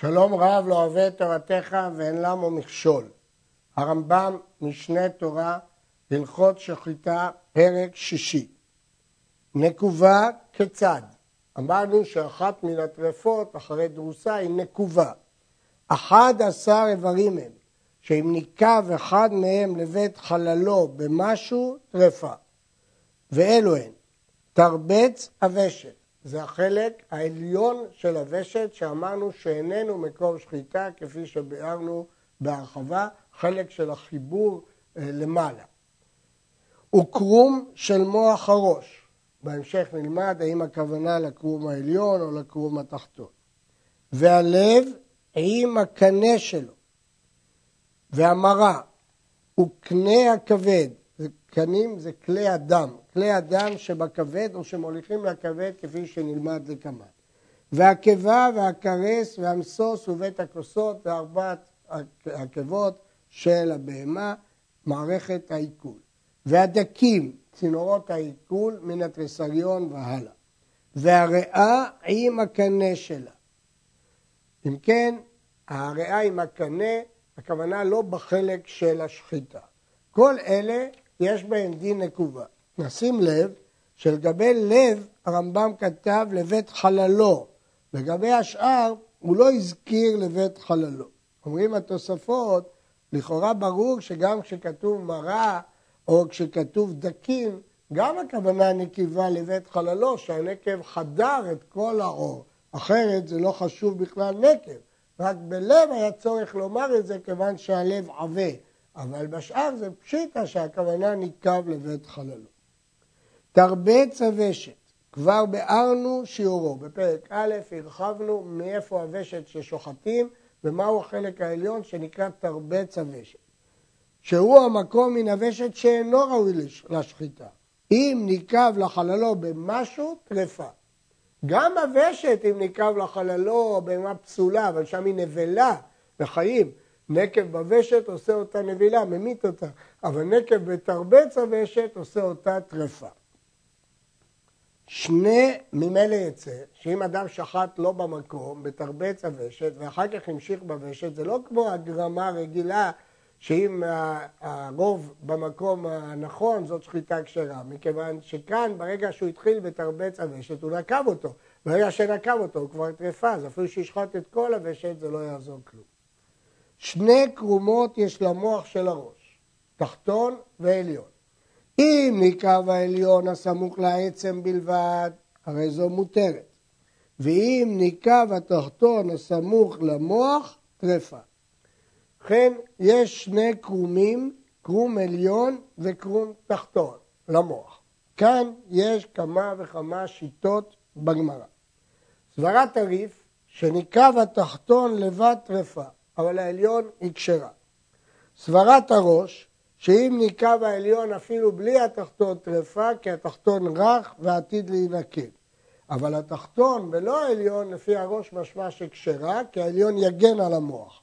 שלום רב לא אוהב את תורתך ואין למו מכשול. הרמב"ם, משנה תורה, הלכות שחיטה, פרק שישי. נקובה כיצד? אמרנו שאחת מן הטרפות אחרי דרוסה היא נקובה. אחד עשר איברים הם, שאם ניקב אחד מהם לבית חללו במשהו, טרפה. ואלו הן, תרבץ אבשת, זה החלק העליון של הוושת שאמרנו שאיננו מקור שחיטה כפי שביארנו בהרחבה, חלק של החיבור אה, למעלה. וקרום של מוח הראש, בהמשך נלמד האם הכוונה לקרום העליון או לקרום התחתון. והלב עם הקנה שלו, והמרה, וקנה הכבד, קנים זה כלי הדם, כלי הדם שבכבד או שמוליכים לכבד כפי שנלמד לקמן. והקיבה והכרס והמסוס ובית הכוסות וארבעת עקבות של הבהמה, מערכת העיכול. והדקים, צינורות העיכול מן התריסריון והלאה. והריאה עם הקנה שלה. אם כן, הריאה עם הקנה, הכוונה לא בחלק של השחיטה. כל אלה יש בהם דין נקובה. נשים לב שלגבי לב הרמב"ם כתב לבית חללו, לגבי השאר הוא לא הזכיר לבית חללו. אומרים התוספות, לכאורה ברור שגם כשכתוב מרה או כשכתוב דקים, גם הכוונה נקיבה לבית חללו, שהנקב חדר את כל העור, אחרת זה לא חשוב בכלל נקב. רק בלב היה צורך לומר את זה כיוון שהלב עבה. אבל בשאר זה פשיטה שהכוונה ניקב לבית חללו. תרבץ הוושת, כבר ביארנו שיעורו. בפרק א' הרחבנו מאיפה הוושת ששוחטים ומהו החלק העליון שנקרא תרבץ הוושת. שהוא המקום מן הוושת שאינו ראוי לשחיטה. אם ניקב לחללו במשהו, טרפה. גם הוושת, אם ניקב לחללו בהמה פסולה, אבל שם היא נבלה בחיים, נקב בוושת עושה אותה נבילה, ממית אותה, אבל נקב בתרבץ הוושת עושה אותה טרפה. שני ממילא יצא, שאם אדם שחט לא במקום, בתרבץ הוושת, ואחר כך המשיך בוושת, זה לא כמו הגרמה רגילה, שאם הרוב במקום הנכון, זאת שחיטה כשרה, מכיוון שכאן, ברגע שהוא התחיל בתרבץ הוושת, הוא נקב אותו. ברגע שנקב אותו, הוא כבר טרפה, אז אפילו שישחט את כל הוושת, זה לא יעזור כלום. שני קרומות יש למוח של הראש, תחתון ועליון. אם נקרב העליון הסמוך לעצם בלבד, הרי זו מותרת. ואם נקרב התחתון הסמוך למוח, טרפה. ובכן, יש שני קרומים, קרום עליון וקרום תחתון, למוח. כאן יש כמה וכמה שיטות בגמרא. סברת הריף, שנקרב התחתון לבד טרפה. אבל העליון היא כשרה. סברת הראש, שאם ניקב העליון אפילו בלי התחתון טרפה, כי התחתון רך ועתיד להינקב. אבל התחתון ולא העליון, לפי הראש משמע שכשרה, כי העליון יגן על המוח.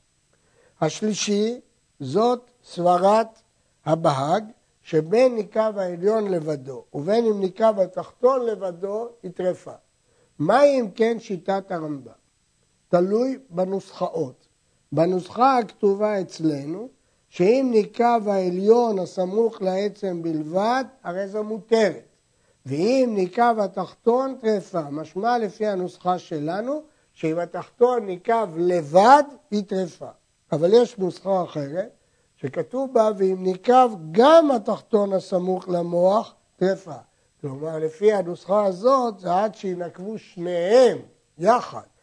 השלישי, זאת סברת הבהג, שבין ניקב העליון לבדו ובין אם ניקב התחתון לבדו, היא טרפה. מהי אם כן שיטת הרמב"ם? תלוי בנוסחאות. בנוסחה הכתובה אצלנו, שאם ניקב העליון הסמוך לעצם בלבד, הרי זו מותרת. ואם ניקב התחתון טרפה, משמע לפי הנוסחה שלנו, שאם התחתון ניקב לבד, היא טרפה. אבל יש נוסחה אחרת, שכתוב בה, ואם ניקב גם התחתון הסמוך למוח, טרפה. כלומר, לפי הנוסחה הזאת, זה עד שינקבו שניהם יחד.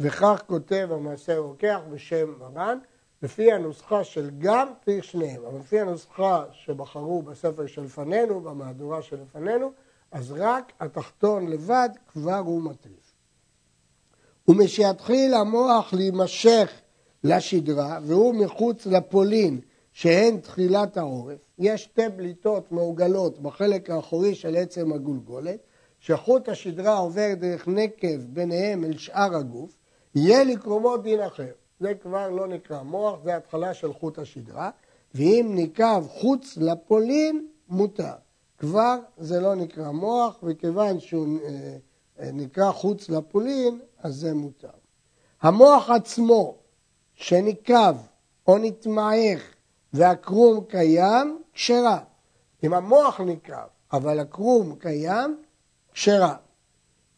וכך כותב המעשה הרוקח בשם מרן, לפי הנוסחה של גם צריך שניהם, אבל לפי הנוסחה שבחרו בספר שלפנינו, במהדורה שלפנינו, אז רק התחתון לבד כבר הוא מטריף. ומשיתחיל המוח להימשך לשדרה, והוא מחוץ לפולין, שהן תחילת העורף, יש שתי בליטות מעוגלות בחלק האחורי של עצם הגולגולת, שחוט השדרה עובר דרך נקב ביניהם אל שאר הגוף, יהיה לקרומו דין אחר. זה כבר לא נקרא מוח, זה התחלה של חוט השדרה, ואם ניקב חוץ לפולין, מותר. כבר זה לא נקרא מוח, וכיוון שהוא אה, אה, נקרא חוץ לפולין, אז זה מותר. המוח עצמו שניקב או נתמעך והקרום קיים, כשרה. אם המוח נקרב, אבל הקרום קיים, כשרה.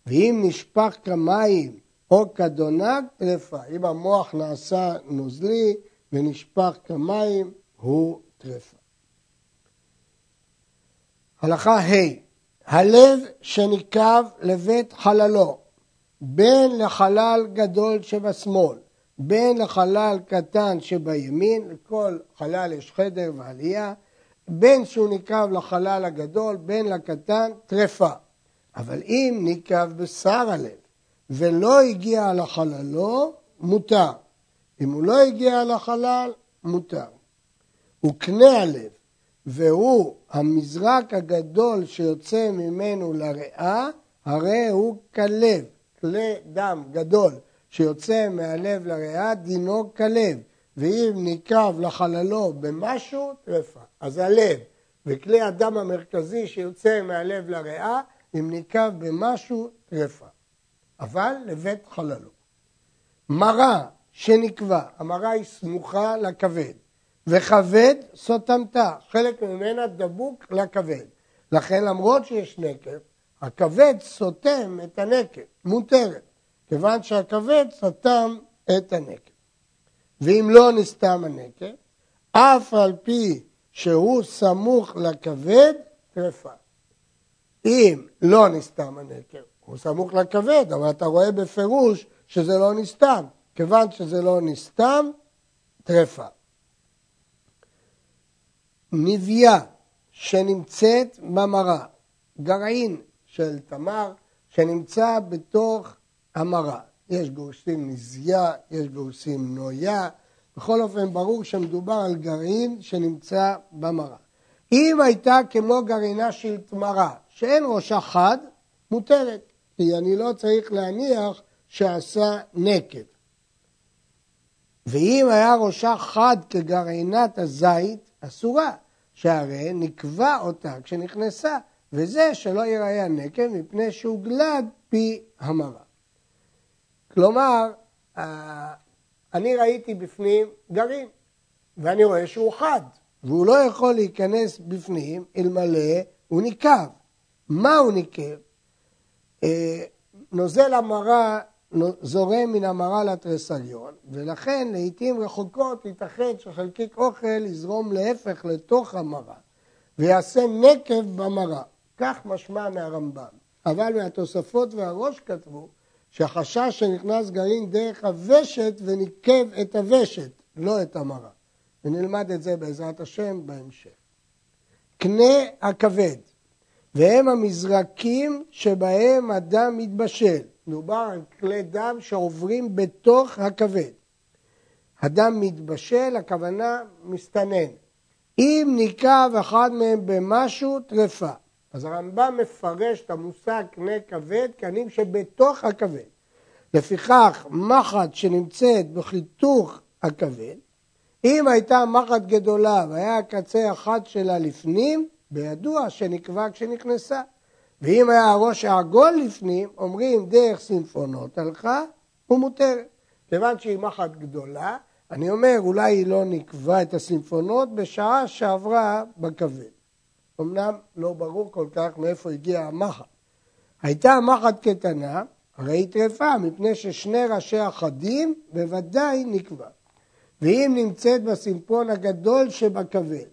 ואם נשפך כמים או כדונג, טרפה. אם המוח נעשה נוזלי ונשפך כמים, הוא טרפה. הלכה ה' הלב שניקב לבית חללו, בין לחלל גדול שבשמאל, בין לחלל קטן שבימין, לכל חלל יש חדר ועלייה, בין שהוא ניקב לחלל הגדול, בין לקטן, טרפה. אבל אם ניקב בשר הלב ולא הגיע לחללו, מותר. אם הוא לא הגיע לחלל, מותר. וקנה הלב, והוא המזרק הגדול שיוצא ממנו לריאה, הרי הוא כלב, כלי דם גדול שיוצא מהלב לריאה, דינו כלב. ואם נקרב לחללו במשהו, טרפה. אז הלב וכלי הדם המרכזי שיוצא מהלב לריאה, אם נקרב במשהו, טרפה. אבל לבית חללו. מרה שנקבע, המרה היא סמוכה לכבד, וכבד סותמתה, חלק ממנה דבוק לכבד. לכן למרות שיש נקב, הכבד סותם את הנקב, מותרת, כיוון שהכבד סתם את הנקב. ואם לא נסתם הנקב, אף על פי שהוא סמוך לכבד, טרפה. אם לא נסתם הנקב, הוא סמוך לכבד, אבל אתה רואה בפירוש שזה לא נסתם. כיוון שזה לא נסתם, טרפה. נביאה שנמצאת במרה, גרעין של תמר שנמצא בתוך המרה. יש גורסים נזיה, יש גורסים נויה, בכל אופן ברור שמדובר על גרעין שנמצא במרה. אם הייתה כמו גרעינה של תמרה, שאין ראשה חד, מותרת, כי אני לא צריך להניח שעשה נקב. ואם היה ראשה חד כגרעינת הזית, אסורה, שהרי נקבע אותה כשנכנסה, וזה שלא ייראה הנקב מפני שהוגלד פי המרה. כלומר, אה, אני ראיתי בפנים גרעין, ואני רואה שהוא חד, והוא לא יכול להיכנס בפנים אלמלא הוא ניקב. מה הוא ניקב? אה, נוזל המרה זורם מן המרה לתרסליון, ולכן לעיתים רחוקות ייתכן שחלקיק אוכל יזרום להפך לתוך המרה, ויעשה נקב במרה. כך משמע מהרמב"ם. אבל מהתוספות והראש כתבו שהחשש שנכנס גרעין דרך הוושת וניקב את הוושת, לא את המרה. ונלמד את זה בעזרת השם בהמשך. קנה הכבד, והם המזרקים שבהם הדם מתבשל. מדובר על כלי דם שעוברים בתוך הכבד. הדם מתבשל, הכוונה מסתנן. אם ניקב אחד מהם במשהו, טרפה. אז הרמב"ם מפרש את המושג קנה כבד כענים שבתוך הכבד. לפיכך, מחט שנמצאת בחיתוך הכבד, אם הייתה מחט גדולה והיה הקצה אחד שלה לפנים, בידוע שנקבע כשנכנסה. ואם היה הראש העגול לפנים, אומרים דרך סינפונות הלכה ומותרת. כיוון שהיא מחט גדולה, אני אומר, אולי היא לא נקבע את הסינפונות בשעה שעברה בכבד. אמנם לא ברור כל כך מאיפה הגיעה המחט. הייתה המחט קטנה, הרי היא טרפה, מפני ששני ראשי החדים בוודאי נקבע. ואם נמצאת בסימפון הגדול שבכבד,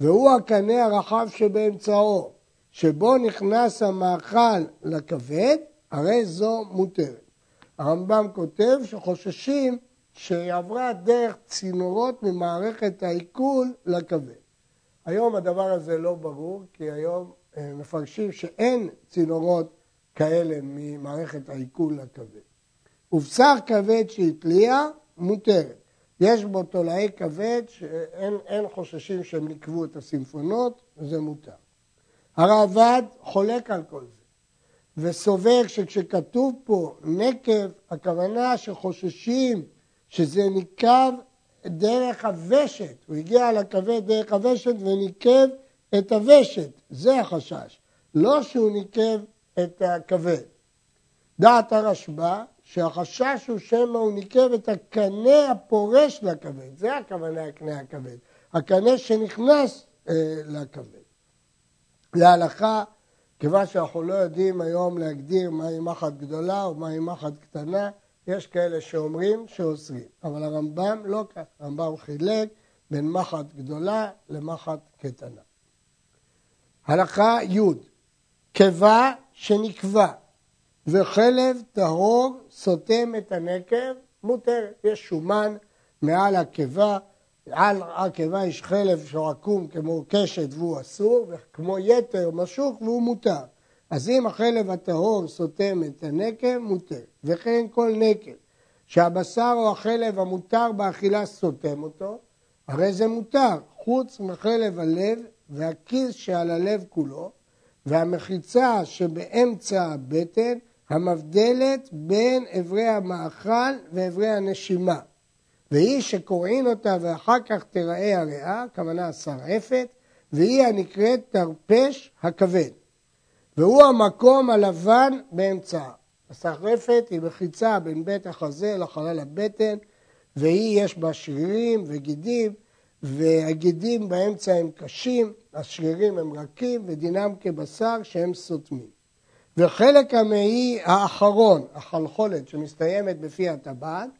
והוא הקנה הרחב שבאמצעו, שבו נכנס המאכל לכבד, הרי זו מותרת. הרמב"ם כותב שחוששים שהיא עברה דרך צינורות ממערכת העיכול לכבד. היום הדבר הזה לא ברור, כי היום אה, מפרשים שאין צינורות כאלה ממערכת העיכול לכבד. ובשר כבד שהתליע, מותרת. יש בו תולעי כבד שאין חוששים שהם נקבו את הסימפונות, וזה מותר. הרעב"ד חולק על כל זה, וסובר שכשכתוב פה נקב, הכוונה שחוששים שזה ניקב דרך הוושת, הוא הגיע לכבד דרך הוושת וניקב את הוושת, זה החשש, לא שהוא ניקב את הכבד. דעת הרשב"א שהחשש הוא שמא הוא ניקב את הקנה הפורש לכבד, זה הכוונה הקנה הכבד, הקנה שנכנס אה, לכבד. להלכה, כיוון שאנחנו לא יודעים היום להגדיר מהי מחט גדולה או מהי מחט קטנה, יש כאלה שאומרים שאוסרים, אבל הרמב"ם לא כך, הרמב"ם חילק בין מחט גדולה למחט קטנה. הלכה י' קיבה שנקבע וחלב טהור סותם את הנקב, מותרת. יש שומן מעל הקיבה, על הקיבה יש חלב שרקום כמו קשת והוא אסור, וכמו יתר משוך והוא מותר. אז אם החלב הטהור סותם את הנקב, מותר. וכן כל נקב שהבשר או החלב המותר באכילה סותם אותו, הרי זה מותר, חוץ מחלב הלב והכיס שעל הלב כולו, והמחיצה שבאמצע הבטן המבדלת בין אברי המאכל ואברי הנשימה. והיא שקוראים אותה ואחר כך תיראה הריאה, כוונה השרעפת, והיא הנקראת תרפש הכבד. והוא המקום הלבן באמצעה. השרעפת היא מחיצה בין בית החזה לחלל הבטן, והיא יש בה שרירים וגידים, והגידים באמצע הם קשים, השרירים הם רכים, ודינם כבשר שהם סותמים. וחלק המעי האחרון, החלחולת שמסתיימת בפי הטבעת,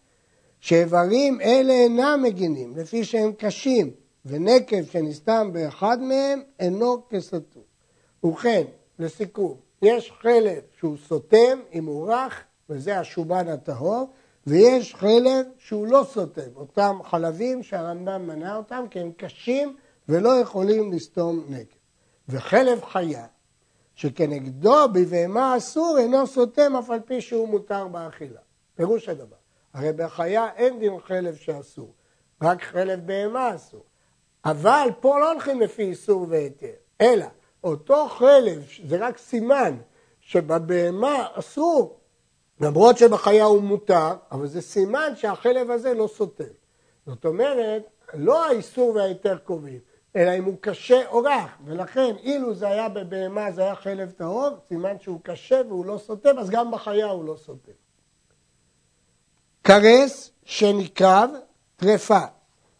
שאיברים אלה אינם מגינים, לפי שהם קשים, ונקב שנסתם באחד מהם אינו כסתום. ובכן, לסיכום, יש חלב שהוא סותם אם הוא רך, וזה השומן הטהור, ויש חלב שהוא לא סותם, אותם חלבים שהרמב"ם מנה אותם כי הם קשים ולא יכולים לסתום נקב. וחלב חיה, שכנגדו בבהמה אסור אינו סותם אף על פי שהוא מותר באכילה. פירוש הדבר. הרי בחיה אין דין חלב שאסור, רק חלב בהמה אסור. אבל פה לא הולכים לפי איסור והיתר, אלא אותו חלב, זה רק סימן שבבהמה אסור, למרות שבחיה הוא מותר, אבל זה סימן שהחלב הזה לא סותם. זאת אומרת, לא האיסור וההיתר קובעים, אלא אם הוא קשה או רך, ולכן אילו זה היה בבהמה, זה היה חלב טהור, סימן שהוא קשה והוא לא סותם, אז גם בחיה הוא לא סותם. קרס שנקרב טרפה,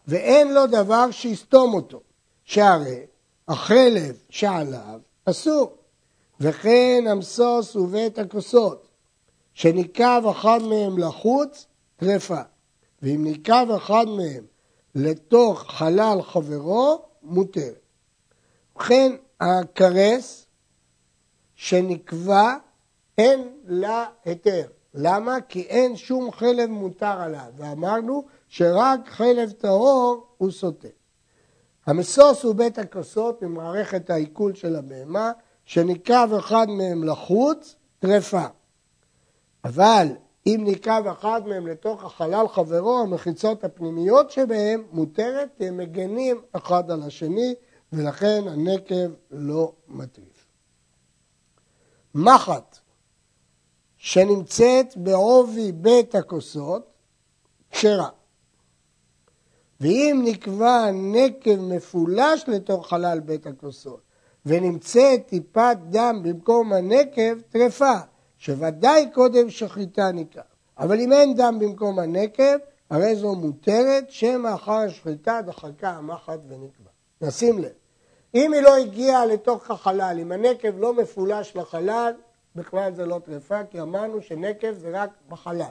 ואין לו דבר שיסתום אותו, שהרי החלב שעליו אסור, וכן המסוס ובית הכוסות, שניקב אחד מהם לחוץ, טרפה, ואם ניקב אחד מהם לתוך חלל חברו, מותר. ובכן, הכרס שנקבע אין לה היתר. למה? כי אין שום חלב מותר עליו, ואמרנו שרק חלב טהור הוא סוטה. המסוס הוא בית הכוסות ממערכת העיכול של הבהמה, שניקב אחד מהם לחוץ, טרפה. אבל אם ניקב אחד מהם לתוך החלל חברו, המחיצות הפנימיות שבהם מותרת, כי הם מגנים אחד על השני, ולכן הנקב לא מטריף. מחט שנמצאת בעובי בית הכוסות, כשרה. ואם נקבע נקב מפולש לתוך חלל בית הכוסות, ונמצאת טיפת דם במקום הנקב, טרפה. שוודאי קודם שחיטה נקרא. אבל אם אין דם במקום הנקב, הרי זו מותרת, שמא אחר השחיטה דחקה המחט ונקבע. נשים לב, אם היא לא הגיעה לתוך החלל, אם הנקב לא מפולש לחלל, בכלל זה לא טרפה, כי אמרנו שנקב זה רק בחלל.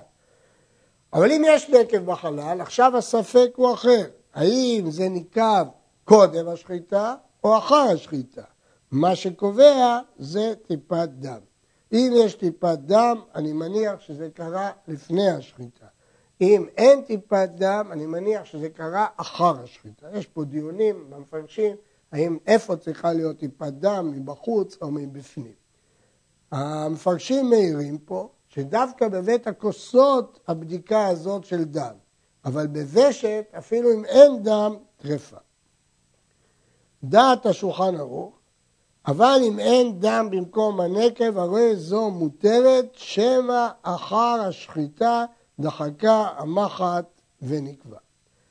אבל אם יש נקב בחלל, עכשיו הספק הוא אחר. האם זה נקב קודם השחיטה או אחר השחיטה? מה שקובע זה טיפת דם. אם יש טיפת דם, אני מניח שזה קרה לפני השחיטה. אם אין טיפת דם, אני מניח שזה קרה אחר השחיטה. יש פה דיונים במפרשים, האם איפה צריכה להיות טיפת דם, מבחוץ או מבפנים. המפרשים מעירים פה שדווקא בבית הכוסות הבדיקה הזאת של דם, אבל בוושת, אפילו אם אין דם, טרפה. דעת השולחן ערוך אבל אם אין דם במקום הנקב, הרי זו מותרת, שמא אחר השחיטה דחקה המחט ונקבע.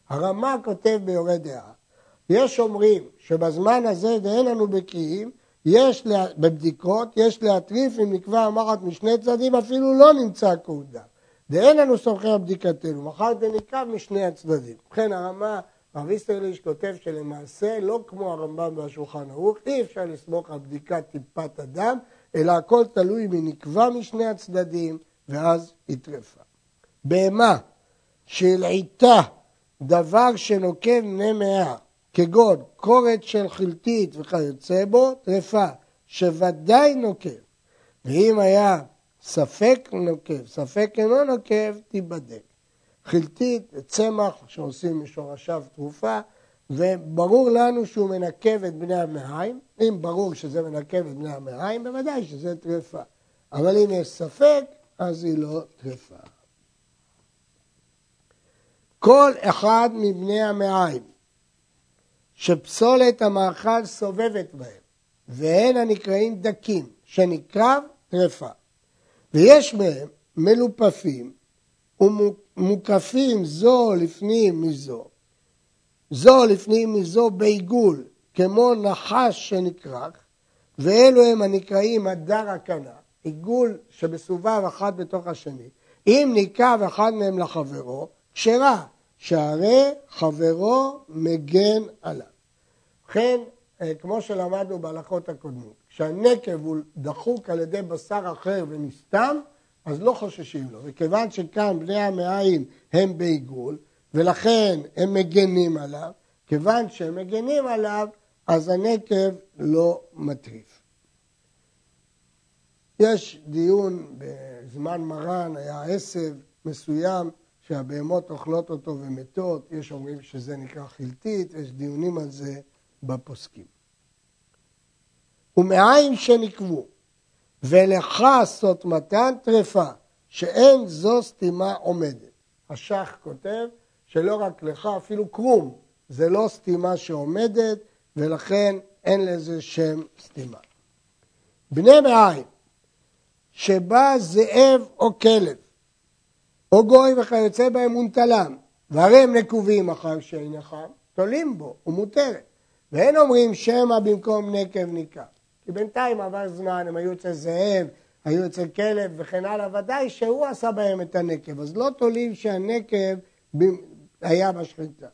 הרמ"א כותב ביורה דעה, יש אומרים שבזמן הזה ואין לנו בקיאים, יש לה, בבדיקות, יש להטריף אם נקבע המחט משני צדדים, אפילו לא נמצא קור דם. ואין לנו סומכים על בדיקתנו, מחר דנקרב משני הצדדים. ובכן הרמה, הרב איסטרליש כותב שלמעשה לא כמו הרמב"ם והשולחן ערוך, אי אפשר לסמוך על בדיקת טיפת הדם, אלא הכל תלוי נקבע משני הצדדים, ואז היא טרפה. בהמה שהלעיטה דבר שנוקב בני מאה, כגון קורת של חלטית וכיוצא בו, טרפה, שוודאי נוקב. ואם היה ספק נוקב, ספק אינו נוקב, תיבדק. חלטית, צמח שעושים משורשיו תרופה, וברור לנו שהוא מנקב את בני המעיים. אם ברור שזה מנקב את בני המעיים, בוודאי שזה טרפה. אבל אם יש ספק, אז היא לא טרפה. כל אחד מבני המעיים שפסולת המאכל סובבת בהם, והן הנקראים דקים, שנקרב טרפה. ויש מהם מלופפים ומוקפים זו לפנים מזו, זו לפנים מזו בעיגול, כמו נחש שנקרח, ואלו הם הנקראים הדר הקנה, עיגול שמסובב אחד בתוך השני. אם ניקב אחד מהם לחברו, כשרה, שהרי חברו מגן עליו. ובכן, אה, כמו שלמדנו בהלכות הקודמות, כשהנקב הוא דחוק על ידי בשר אחר ונסתם, אז לא חוששים לו. וכיוון שכאן בני המעיים הם בעיגול, ולכן הם מגנים עליו, כיוון שהם מגנים עליו, אז הנקב לא מטריף. יש דיון בזמן מרן, היה עשב מסוים שהבהמות אוכלות אותו ומתות, יש אומרים שזה נקרא חלטית, יש דיונים על זה בפוסקים. ומעיים שנקבו, ולך סות מתן טרפה, שאין זו סתימה עומדת. השח כותב שלא רק לך, אפילו קרום, זה לא סתימה שעומדת, ולכן אין לזה שם סתימה. בני מעיים, שבא זאב או כלב, או גוי וכיוצא בהם מונטלם, והרי הם נקובים אחר שאין חם, תולים בו, הוא מותרת. ואין אומרים שמא במקום נקב ניקב. כי בינתיים עבר זמן, הם היו אצל זאב, היו אצל כלב וכן הלאה, ודאי שהוא עשה בהם את הנקב, אז לא תולים שהנקב היה בשחיטה.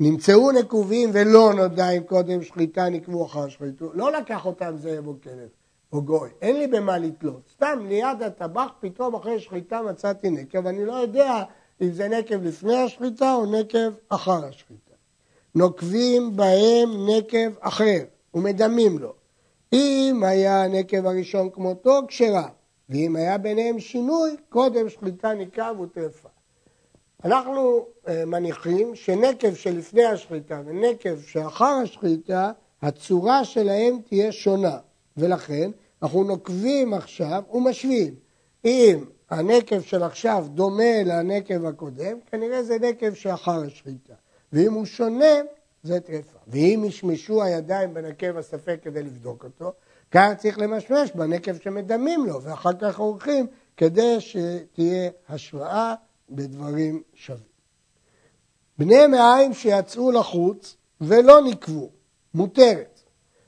נמצאו נקובים ולא נודע אם קודם שחיטה נקבו אחר שחיתו, לא לקח אותם זאב או כלב או גוי, אין לי במה לתלות, סתם ליד הטבח פתאום אחרי שחיטה מצאתי נקב, אני לא יודע אם זה נקב לפני השחיטה או נקב אחר השחיטה. נוקבים בהם נקב אחר ומדמים לו. אם היה הנקב הראשון כמותו, כשרה, ואם היה ביניהם שינוי, קודם שחיטה נקב וטרפה. אנחנו אה, מניחים שנקב שלפני השחיטה ונקב שאחר השחיטה, הצורה שלהם תהיה שונה, ולכן אנחנו נוקבים עכשיו ומשווים. אם הנקב של עכשיו דומה לנקב הקודם, כנראה זה נקב שאחר השחיטה. ואם הוא שונה, זה טרפה. ואם ישמשו הידיים בנקב הספק כדי לבדוק אותו, כאן צריך למשמש בנקב שמדמים לו, ואחר כך עורכים כדי שתהיה השוואה בדברים שווים. בני מעיים שיצאו לחוץ ולא נקבו, מותרת.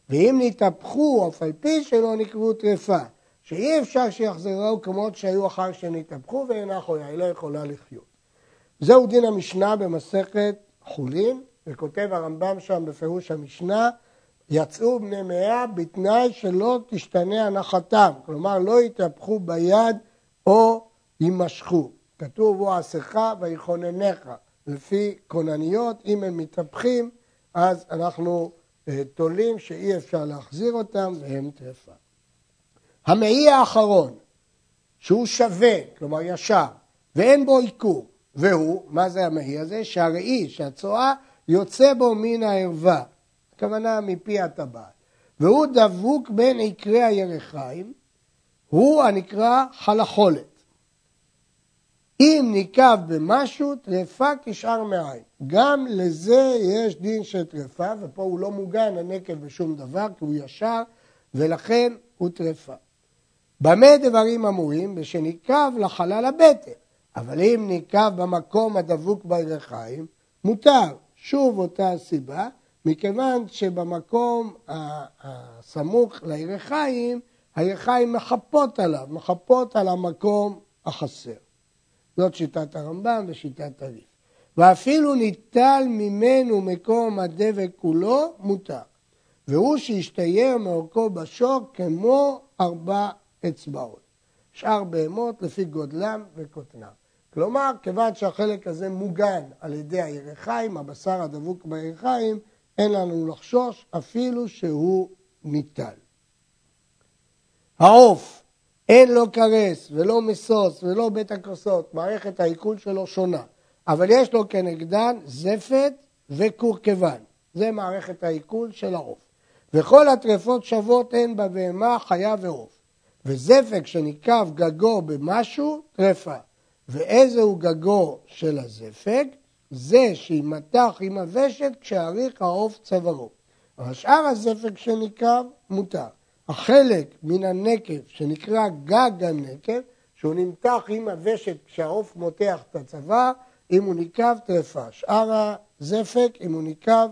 ואם נתהפכו, אף על פי שלא נקבו טרפה, שאי אפשר שיחזרו כמות שהיו אחר שנתהפכו ואינה חולה, היא לא יכולה לחיות. זהו דין המשנה במסכת חולין, וכותב הרמב"ם שם בפירוש המשנה, יצאו בני מאה בתנאי שלא תשתנה הנחתם, כלומר לא יתהפכו ביד או יימשכו. כתוב הוא עשיך ויכוננך, לפי כונניות, אם הם מתהפכים אז אנחנו אה, תולים שאי אפשר להחזיר אותם והם טרפה. המעי האחרון, שהוא שווה, כלומר ישר, ואין בו עיקור, והוא, מה זה המעי הזה? שהראי, שהצואה יוצא בו מן הערווה, הכוונה מפי הטבעת, והוא דבוק בין עקרי הירחיים, הוא הנקרא חלחולת. אם ניקב במשהו, טרפה כשאר מעיים. גם לזה יש דין של טרפה, ופה הוא לא מוגן הנקב בשום דבר, כי הוא ישר, ולכן הוא טרפה. במה דברים אמורים? בשניקב לחלל הבטן. אבל אם ניקב במקום הדבוק בירחיים, מותר. שוב אותה הסיבה, מכיוון שבמקום הסמוך לירחיים, הירחיים מחפות עליו, מחפות על המקום החסר. זאת שיטת הרמב"ם ושיטת הריף. ואפילו ניטל ממנו מקום הדבק כולו, מותר. והוא שהשתייר מאורכו בשור כמו ארבע אצבעות. שאר בהמות לפי גודלם וקוטנם. כלומר, כיוון שהחלק הזה מוגן על ידי הירחיים, הבשר הדבוק בירחיים, אין לנו לחשוש אפילו שהוא ניטל. העוף, אין לו קרס ולא משוש ולא בית הכוסות, מערכת העיכול שלו שונה, אבל יש לו כנגדן זפת וקורקבן, זה מערכת העיכול של העוף. וכל הטרפות שוות הן בבהמה, חיה ועוף. וזפק שניקב גגו במשהו, טרפה. ואיזהו גגו של הזפק? זה שימתח עם הוושת כשאריך העוף צווארו. אבל שאר הזפק שניקב מותר. החלק מן הנקב שנקרא גג הנקב, שהוא נמתח עם הוושת כשהעוף מותח את הצוואר, אם הוא ניקב טרפה. שאר הזפק, אם הוא ניקב,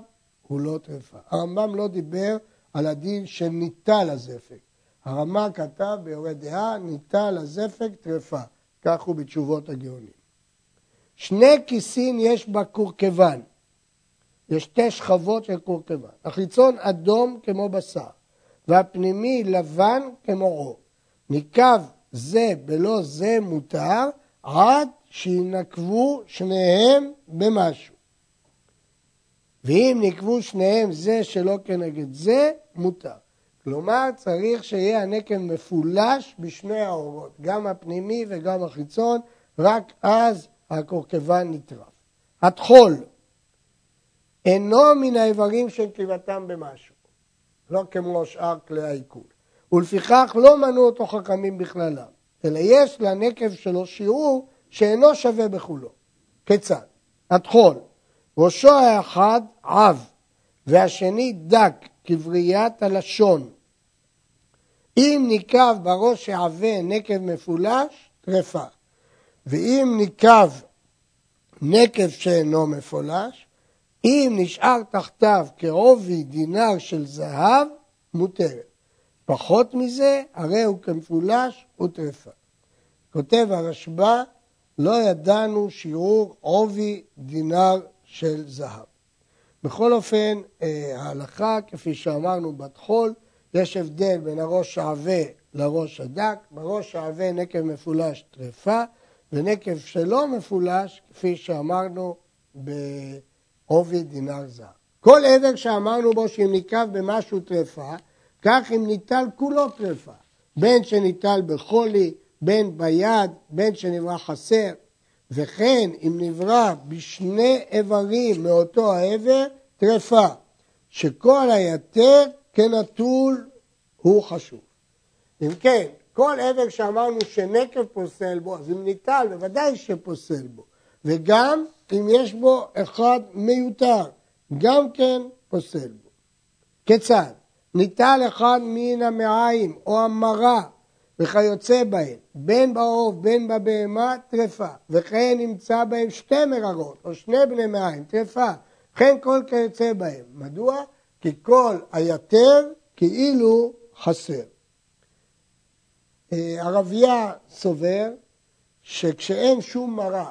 הוא לא טרפה. הרמב"ם לא דיבר על הדין של ניטל הזפק. הרמ"א כתב ביורה דעה, ניטל הזפק טרפה. כך הוא בתשובות הגאונים. שני כיסים יש בקורקבן. יש שתי שכבות של קורקבן. החיצון אדום כמו בשר, והפנימי לבן כמו עור. ניקב זה בלא זה מותר, עד שינקבו שניהם במשהו. ואם נקבו שניהם זה שלא כנגד זה, מותר. כלומר, צריך שיהיה הנקב מפולש בשני האורות, גם הפנימי וגם החיצון, רק אז הקורקבן נטרף. הטחול אינו מן האיברים של קריבתם במשהו, לא כמו שאר כלי העיכול, ולפיכך לא מנעו אותו חכמים בכללם, אלא יש לנקב שלו שיעור שאינו שווה בכולו. כיצד? הטחול, ראשו האחד עב, והשני דק כבריית הלשון. אם ניקב בראש העבה נקב מפולש, טרפה. ואם ניקב נקב שאינו מפולש, אם נשאר תחתיו כעובי דינר של זהב, מותרת. פחות מזה, הרי הוא כמפולש וטרפה. כותב הרשב"א, לא ידענו שיעור עובי דינר של זהב. בכל אופן, אה, ההלכה, כפי שאמרנו בטחול, יש הבדל בין הראש העבה לראש הדק, בראש העבה נקב מפולש טרפה, ונקב שלא מפולש, כפי שאמרנו, בעובי דינר זר. כל עבר שאמרנו בו שאם ניקב במשהו טרפה, כך אם ניטל כולו טרפה, בין שניטל בחולי, בין ביד, בין שנברא חסר, וכן אם נברא בשני איברים מאותו העבר, טרפה, שכל היתר כנטול הוא חשוב. אם כן, כל עבר שאמרנו שנקב פוסל בו, אז אם ניטל, בוודאי שפוסל בו. וגם אם יש בו אחד מיותר, גם כן פוסל בו. כיצד? ניטל אחד מן המעיים או המרה וכיוצא בהם, בין בעוף בין בבהמה, טרפה, וכן נמצא בהם שתי מררות או שני בני מעיים, טרפה, וכן כל כיוצא בהם. מדוע? כי כל היתר כאילו חסר. אה, הרבייה סובר שכשאין שום מרה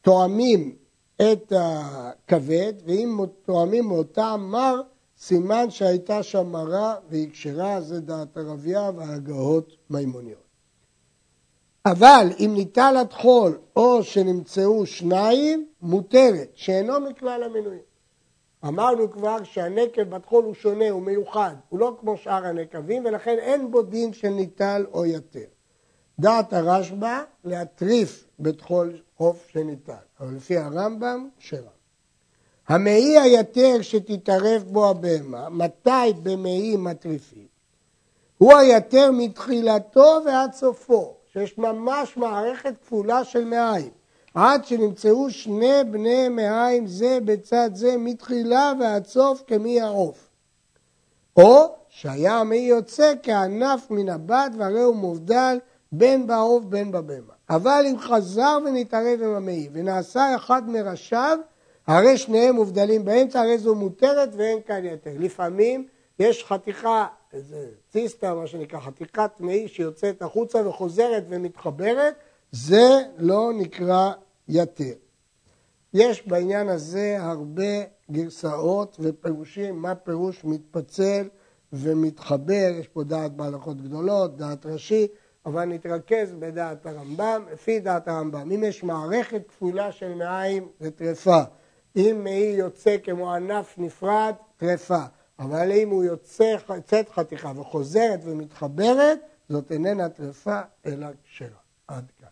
תואמים את הכבד, ואם תואמים מאותה מר, סימן שהייתה שם מרה והיא כשרה, זה דעת הרבייה והגאות מימוניות. אבל אם ניטל הטחול או שנמצאו שניים, מותרת, שאינו מכלל המנויים. אמרנו כבר שהנקב בטחול הוא שונה, הוא מיוחד, הוא לא כמו שאר הנקבים, ולכן אין בו דין של ניטל או יתר. דעת הרשב"א להטריף בטחול עוף שניטל, אבל לפי הרמב"ם, שרה. המעי היתר שתתערב בו הבהמה, מתי במעי מטריפים? הוא היתר מתחילתו ועד סופו, שיש ממש מערכת כפולה של מעיים. עד שנמצאו שני בני מעיים זה בצד זה מתחילה ועד סוף כמי העוף. או שהיה המעי יוצא כענף מן הבת והרי הוא מובדל בין בעוף בין בבהמה. אבל אם חזר ונתערב עם המעי ונעשה אחד מראשיו, הרי שניהם מובדלים באמצע, הרי זו מותרת ואין כאן יתר. לפעמים יש חתיכה, איזה ציסטה, מה שנקרא, חתיכת מעי שיוצאת החוצה וחוזרת ומתחברת, זה לא נקרא יתר. יש בעניין הזה הרבה גרסאות ופירושים, מה פירוש מתפצל ומתחבר, יש פה דעת בהלכות גדולות, דעת ראשי, אבל נתרכז בדעת הרמב"ם, לפי דעת הרמב"ם. אם יש מערכת כפולה של מעיים, זה טרפה. אם מעי יוצא כמו ענף נפרד, טרפה. אבל אם הוא יוצא, יוצאת חתיכה וחוזרת ומתחברת, זאת איננה טרפה, אלא כשרה. עד כאן.